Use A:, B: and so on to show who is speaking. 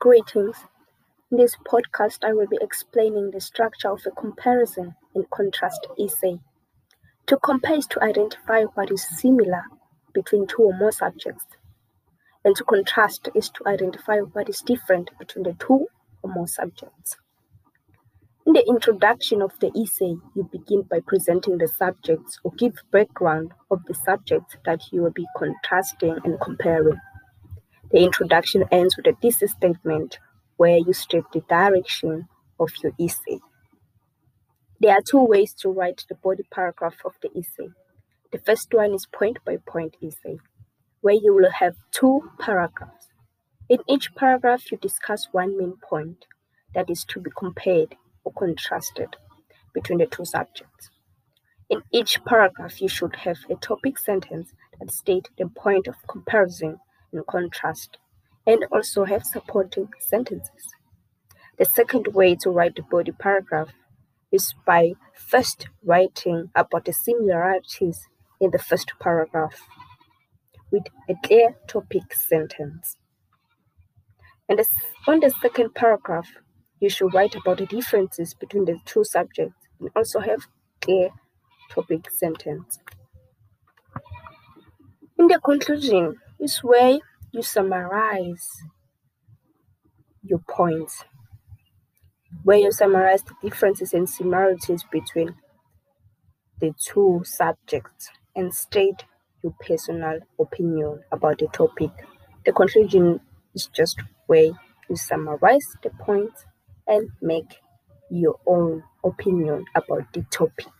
A: Greetings. In this podcast, I will be explaining the structure of a comparison and contrast essay. To compare is to identify what is similar between two or more subjects, and to contrast is to identify what is different between the two or more subjects. In the introduction of the essay, you begin by presenting the subjects or give background of the subjects that you will be contrasting and comparing. The introduction ends with a thesis statement where you state the direction of your essay. There are two ways to write the body paragraph of the essay. The first one is point by point essay, where you will have two paragraphs. In each paragraph, you discuss one main point that is to be compared or contrasted between the two subjects. In each paragraph, you should have a topic sentence that states the point of comparison in contrast, and also have supporting sentences. The second way to write the body paragraph is by first writing about the similarities in the first paragraph with a clear topic sentence. And on the second paragraph, you should write about the differences between the two subjects and also have clear topic sentence. In the conclusion, is where you summarize your points, where you summarize the differences and similarities between the two subjects and state your personal opinion about the topic. The conclusion is just where you summarize the points and make your own opinion about the topic.